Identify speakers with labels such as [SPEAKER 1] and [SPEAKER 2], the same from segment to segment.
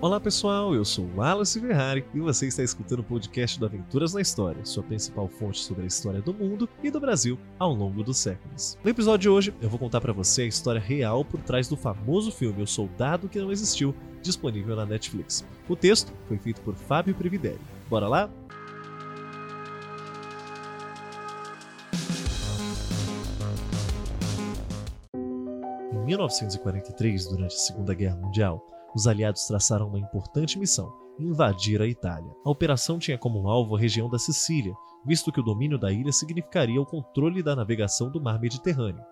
[SPEAKER 1] Olá pessoal, eu sou Wallace Ferrari e você está escutando o podcast do Aventuras na História, sua principal fonte sobre a história do mundo e do Brasil ao longo dos séculos. No episódio de hoje, eu vou contar para você a história real por trás do famoso filme O Soldado que Não Existiu, disponível na Netflix. O texto foi feito por Fábio Previdelli. Bora lá? Em 1943, durante a Segunda Guerra Mundial, os aliados traçaram uma importante missão: invadir a Itália. A operação tinha como alvo a região da Sicília, visto que o domínio da ilha significaria o controle da navegação do mar Mediterrâneo.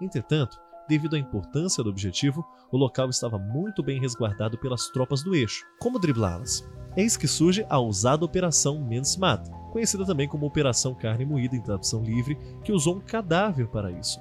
[SPEAKER 1] Entretanto, devido à importância do objetivo, o local estava muito bem resguardado pelas tropas do eixo. Como driblá-las? Eis que surge a ousada Operação Mensmat, conhecida também como Operação Carne Moída em tradução livre, que usou um cadáver para isso.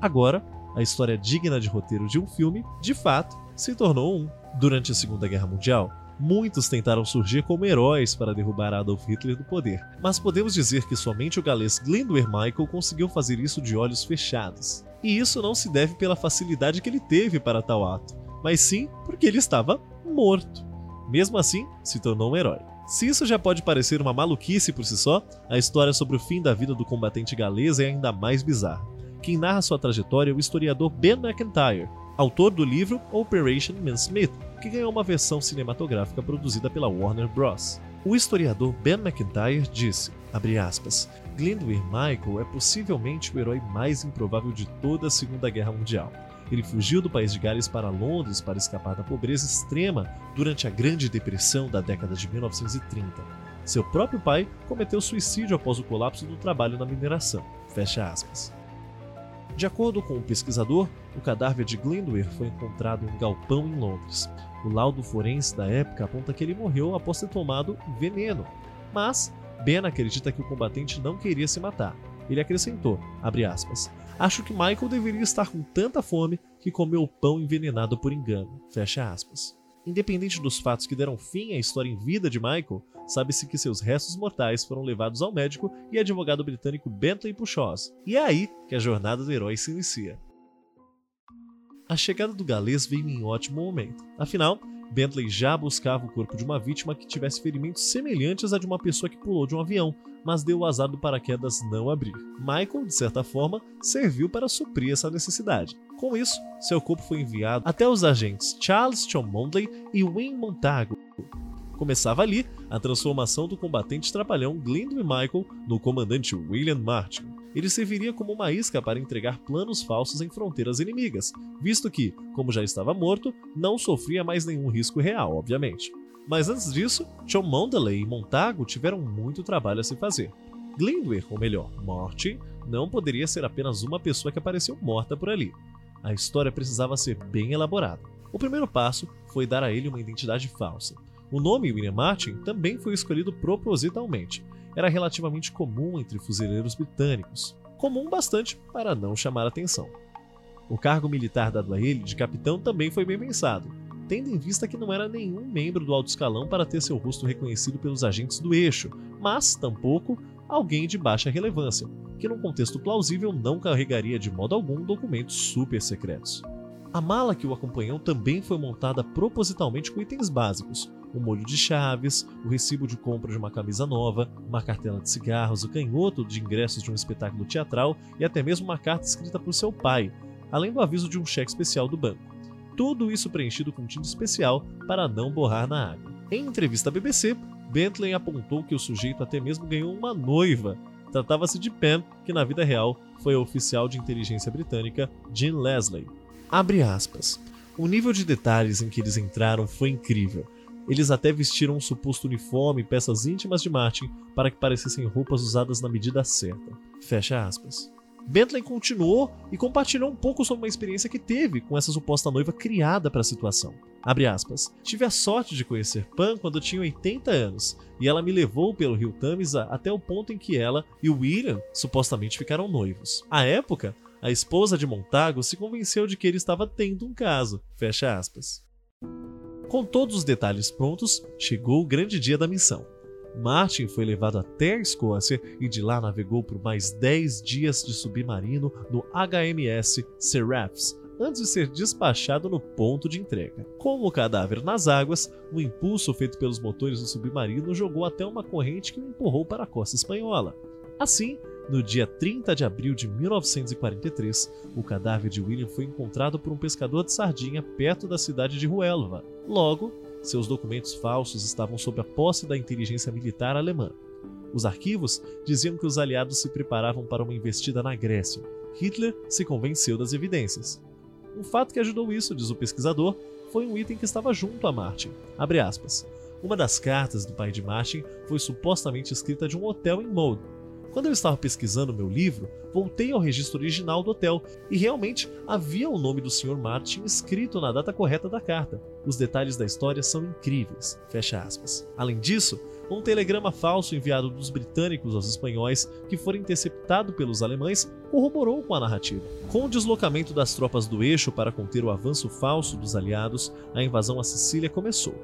[SPEAKER 1] Agora, a história digna de roteiro de um filme, de fato, se tornou um. Durante a Segunda Guerra Mundial, muitos tentaram surgir como heróis para derrubar Adolf Hitler do poder, mas podemos dizer que somente o galês Glendower Michael conseguiu fazer isso de olhos fechados. E isso não se deve pela facilidade que ele teve para tal ato, mas sim porque ele estava morto. Mesmo assim, se tornou um herói. Se isso já pode parecer uma maluquice por si só, a história sobre o fim da vida do combatente galês é ainda mais bizarra. Quem narra sua trajetória é o historiador Ben McIntyre, autor do livro Operation Smith, que ganhou uma versão cinematográfica produzida pela Warner Bros. O historiador Ben McIntyre disse, aspas, Glendower Michael é possivelmente o herói mais improvável de toda a Segunda Guerra Mundial. Ele fugiu do país de Gales para Londres para escapar da pobreza extrema durante a Grande Depressão da década de 1930. Seu próprio pai cometeu suicídio após o colapso do trabalho na mineração. Fecha aspas. De acordo com o pesquisador, o cadáver de Glendower foi encontrado em um galpão em Londres. O laudo forense da época aponta que ele morreu após ter tomado veneno. Mas Ben acredita que o combatente não queria se matar. Ele acrescentou, aspas, Acho que Michael deveria estar com tanta fome que comeu pão envenenado por engano. Independente dos fatos que deram fim à história em vida de Michael, sabe-se que seus restos mortais foram levados ao médico e advogado britânico Bentley Puchos. E é aí que a jornada do herói se inicia. A chegada do galês veio em ótimo momento. Afinal, Bentley já buscava o corpo de uma vítima que tivesse ferimentos semelhantes a de uma pessoa que pulou de um avião, mas deu o azar do paraquedas não abrir. Michael, de certa forma, serviu para suprir essa necessidade. Com isso, seu corpo foi enviado até os agentes Charles Cholmondeley e Wayne Montagu. Começava ali a transformação do combatente trapalhão Glendon Michael no comandante William Martin. Ele serviria como uma isca para entregar planos falsos em fronteiras inimigas, visto que, como já estava morto, não sofria mais nenhum risco real, obviamente. Mas antes disso, John Mondeley e Montagu tiveram muito trabalho a se fazer. Glendower, ou melhor, Morty, não poderia ser apenas uma pessoa que apareceu morta por ali a história precisava ser bem elaborada. O primeiro passo foi dar a ele uma identidade falsa. O nome William Martin também foi escolhido propositalmente. Era relativamente comum entre fuzileiros britânicos. Comum bastante para não chamar atenção. O cargo militar dado a ele de capitão também foi bem pensado, tendo em vista que não era nenhum membro do alto escalão para ter seu rosto reconhecido pelos agentes do eixo, mas, tampouco, alguém de baixa relevância, que num contexto plausível não carregaria de modo algum documentos super secretos. A mala que o acompanhou também foi montada propositalmente com itens básicos: um molho de chaves, o recibo de compra de uma camisa nova, uma cartela de cigarros, o canhoto de ingressos de um espetáculo teatral e até mesmo uma carta escrita por seu pai, além do aviso de um cheque especial do banco. Tudo isso preenchido com tinta especial para não borrar na água. Em entrevista à BBC, Bentley apontou que o sujeito até mesmo ganhou uma noiva Tratava-se de Pam, que na vida real foi a oficial de inteligência britânica Jean Leslie. Abre aspas. O nível de detalhes em que eles entraram foi incrível. Eles até vestiram um suposto uniforme e peças íntimas de Martin para que parecessem roupas usadas na medida certa. Fecha aspas. Bentley continuou e compartilhou um pouco sobre uma experiência que teve com essa suposta noiva criada para a situação. Abre aspas. Tive a sorte de conhecer Pan quando tinha 80 anos, e ela me levou pelo rio Tamisa até o ponto em que ela e William supostamente ficaram noivos. À época, a esposa de Montago se convenceu de que ele estava tendo um caso. Fecha aspas. Com todos os detalhes prontos, chegou o grande dia da missão. Martin foi levado até a Escócia e de lá navegou por mais 10 dias de submarino no HMS Seraphs antes de ser despachado no ponto de entrega. Com o cadáver nas águas, o impulso feito pelos motores do submarino jogou até uma corrente que o empurrou para a costa espanhola. Assim, no dia 30 de abril de 1943, o cadáver de William foi encontrado por um pescador de sardinha perto da cidade de Huelva. Logo, seus documentos falsos estavam sob a posse da inteligência militar alemã. Os arquivos diziam que os aliados se preparavam para uma investida na Grécia. Hitler se convenceu das evidências. Um fato que ajudou isso, diz o pesquisador, foi um item que estava junto a Martin. Uma das cartas do pai de Martin foi supostamente escrita de um hotel em Molde, quando eu estava pesquisando meu livro, voltei ao registro original do hotel e realmente havia o nome do Sr. Martin escrito na data correta da carta. Os detalhes da história são incríveis. Fecha aspas. Além disso, um telegrama falso enviado dos britânicos aos espanhóis, que foi interceptado pelos alemães, corroborou com a narrativa. Com o deslocamento das tropas do eixo para conter o avanço falso dos aliados, a invasão à Sicília começou.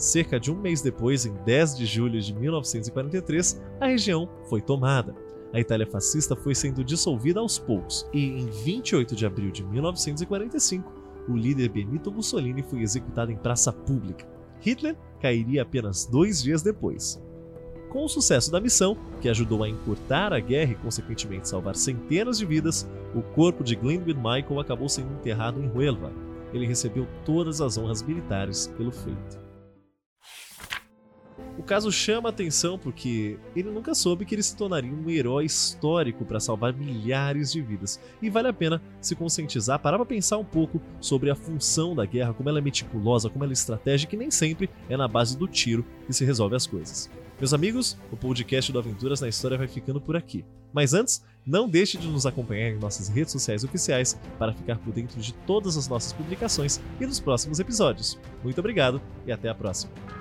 [SPEAKER 1] Cerca de um mês depois, em 10 de julho de 1943, a região foi tomada. A Itália fascista foi sendo dissolvida aos poucos e, em 28 de abril de 1945, o líder Benito Mussolini foi executado em praça pública. Hitler cairia apenas dois dias depois. Com o sucesso da missão, que ajudou a encurtar a guerra e consequentemente salvar centenas de vidas, o corpo de Glenn Michael acabou sendo enterrado em Huelva. Ele recebeu todas as honras militares pelo feito. O caso chama atenção porque ele nunca soube que ele se tornaria um herói histórico para salvar milhares de vidas. E vale a pena se conscientizar, parar para pensar um pouco sobre a função da guerra, como ela é meticulosa, como ela é estratégica e nem sempre é na base do tiro que se resolve as coisas. Meus amigos, o podcast do Aventuras na História vai ficando por aqui. Mas antes, não deixe de nos acompanhar em nossas redes sociais oficiais para ficar por dentro de todas as nossas publicações e dos próximos episódios. Muito obrigado e até a próxima.